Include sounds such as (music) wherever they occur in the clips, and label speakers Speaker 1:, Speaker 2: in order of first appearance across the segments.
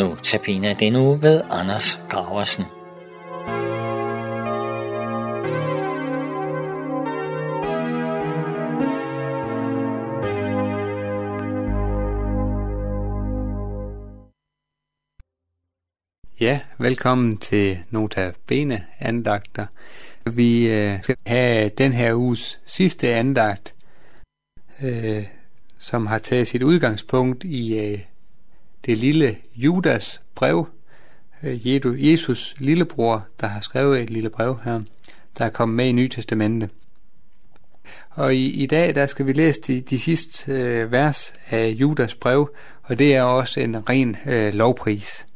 Speaker 1: Nu tabiner den uge ved Anders Graversen.
Speaker 2: Ja, velkommen til Nota Bene andagter. Vi øh, skal have den her uges sidste andagt, øh, som har taget sit udgangspunkt i øh, det lille Judas brev, øh, Jesus lillebror, der har skrevet et lille brev her, der er kommet med i Nye Testamente. Og i, i dag, der skal vi læse de, de sidste øh, vers af Judas brev, og det er også en ren øh, lovpris.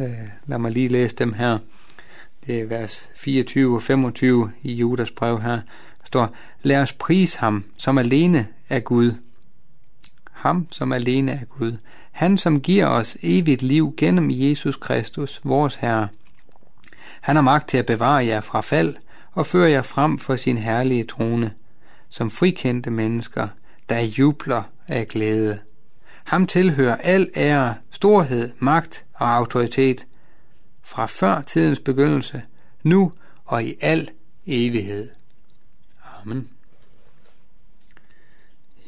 Speaker 2: Øh, lad mig lige læse dem her. Det er vers 24 og 25 i Judas brev her. Der står, lad os prise ham, som alene er Gud. Ham, som alene er Gud. Han, som giver os evigt liv gennem Jesus Kristus, vores Herre. Han har magt til at bevare jer fra fald og føre jer frem for sin herlige trone, som frikendte mennesker, der jubler af glæde. Ham tilhører al ære, storhed, magt og autoritet, fra før tidens begyndelse, nu og i al evighed. Amen.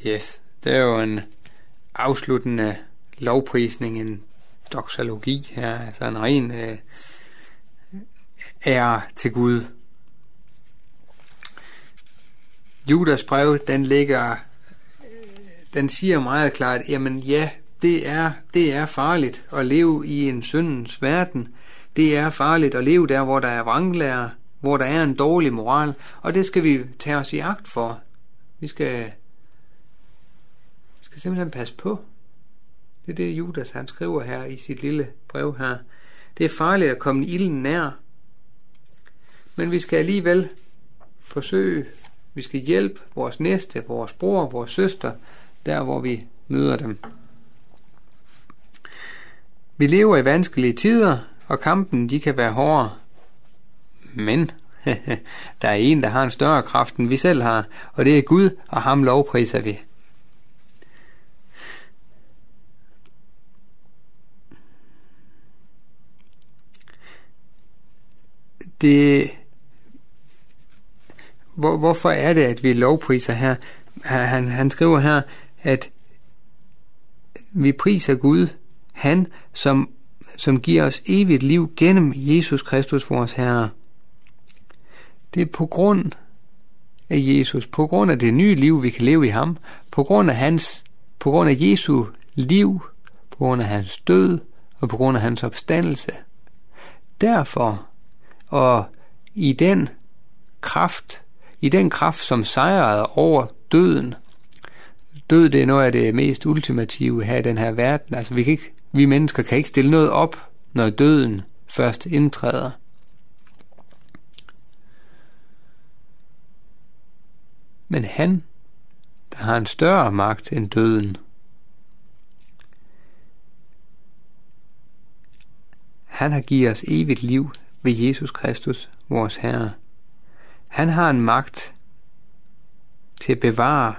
Speaker 2: Yes, det er jo en afsluttende lovprisning, en doxologi her, altså en ren øh, ære til Gud. Judas brev, den ligger, øh, den siger meget klart, jamen ja, det er, det er farligt at leve i en syndens verden. Det er farligt at leve der, hvor der er vranglærer, hvor der er en dårlig moral, og det skal vi tage os i agt for. Vi skal, vi skal simpelthen passe på. Det er det, Judas han skriver her i sit lille brev her. Det er farligt at komme ilden nær. Men vi skal alligevel forsøge, vi skal hjælpe vores næste, vores bror, vores søster, der hvor vi møder dem. Vi lever i vanskelige tider, og kampen de kan være hårde. Men (laughs) der er en, der har en større kraft, end vi selv har, og det er Gud, og ham lovpriser vi. Det, hvor, hvorfor er det, at vi lovpriser her? Han, han skriver her, at vi priser Gud, han som, som giver os evigt liv gennem Jesus Kristus, vores Herre. Det er på grund af Jesus, på grund af det nye liv, vi kan leve i ham, på grund af hans, på grund af Jesu liv, på grund af hans død og på grund af hans opstandelse. Derfor og i den kraft, i den kraft, som sejrede over døden, død det er noget af det mest ultimative her i den her verden. Altså vi, kan ikke, vi mennesker kan ikke stille noget op, når døden først indtræder. Men han, der har en større magt end døden, han har givet os evigt liv ved Jesus Kristus, vores Herre. Han har en magt til at bevare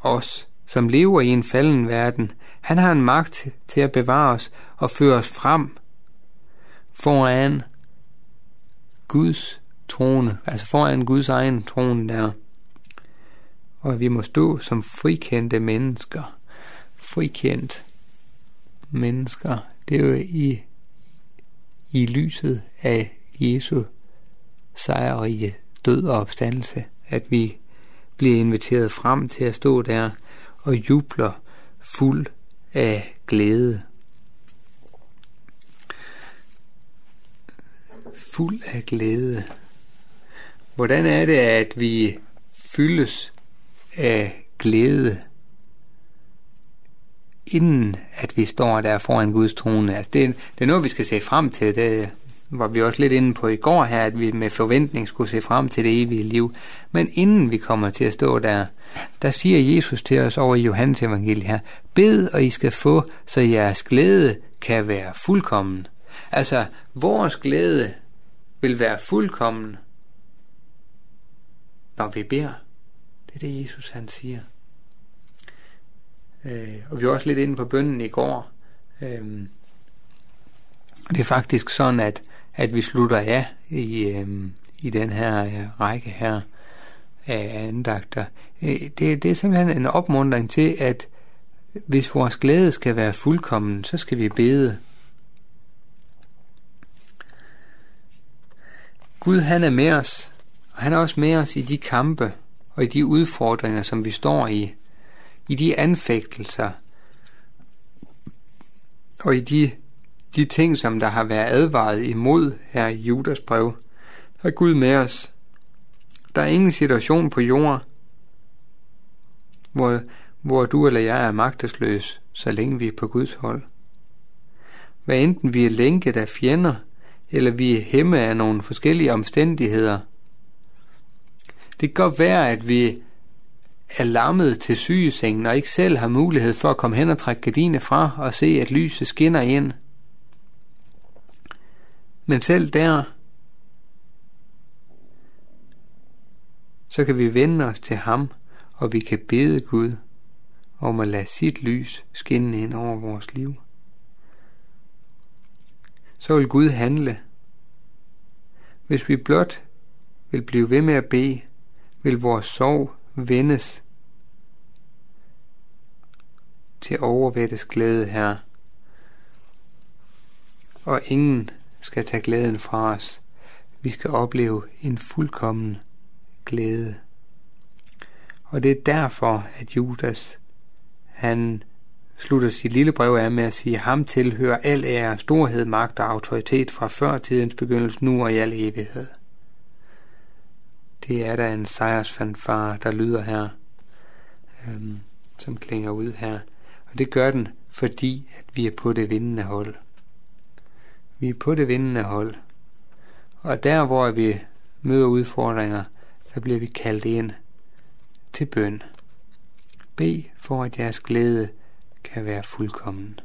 Speaker 2: os, som lever i en falden verden. Han har en magt til at bevare os og føre os frem foran Guds trone, altså foran Guds egen trone der. Og vi må stå som frikendte mennesker. Frikendt mennesker. Det er jo i i lyset af Jesu sejrige død og opstandelse, at vi bliver inviteret frem til at stå der og jubler fuld af glæde. Fuld af glæde. Hvordan er det, at vi fyldes af glæde inden at vi står der foran Guds trone. Altså det, det er noget, vi skal se frem til. Det var vi også lidt inde på i går her, at vi med forventning skulle se frem til det evige liv. Men inden vi kommer til at stå der, der siger Jesus til os over i Johannes evangeliet her, bed og I skal få, så jeres glæde kan være fuldkommen. Altså, vores glæde vil være fuldkommen, når vi beder. Det er det, Jesus han siger. Øh, og vi var også lidt inde på bønden i går. Øh, Det er faktisk sådan, at, at vi slutter af i, øh, i den her øh, række her af andagter. Øh, det, det er simpelthen en opmuntring til, at hvis vores glæde skal være fuldkommen, så skal vi bede. Gud han er med os, og han er også med os i de kampe og i de udfordringer, som vi står i, i de anfægtelser og i de, de ting, som der har været advaret imod her i Judas brev. Så er Gud med os. Der er ingen situation på jorden, hvor, hvor du eller jeg er magtesløs, så længe vi er på Guds hold. Hvad enten vi er lænket af fjender, eller vi er hæmme af nogle forskellige omstændigheder. Det kan godt være, at vi er lammet til sygesengen og ikke selv har mulighed for at komme hen og trække gardinet fra og se, at lyset skinner ind. Men selv der, så kan vi vende os til ham, og vi kan bede Gud om at lade sit lys skinne ind over vores liv. Så vil Gud handle. Hvis vi blot vil blive ved med at bede, vil vores sorg vendes til overvættes glæde her. Og ingen skal tage glæden fra os. Vi skal opleve en fuldkommen glæde. Og det er derfor, at Judas, han slutter sit lille brev af med at sige, ham tilhører al ære, storhed, magt og autoritet fra før tidens begyndelse, nu og i al evighed. Det er der en sejrsfanfare, der lyder her, øhm, som klinger ud her. Og det gør den, fordi at vi er på det vindende hold. Vi er på det vindende hold. Og der, hvor vi møder udfordringer, der bliver vi kaldt ind til bøn. Be for, at jeres glæde kan være fuldkommen.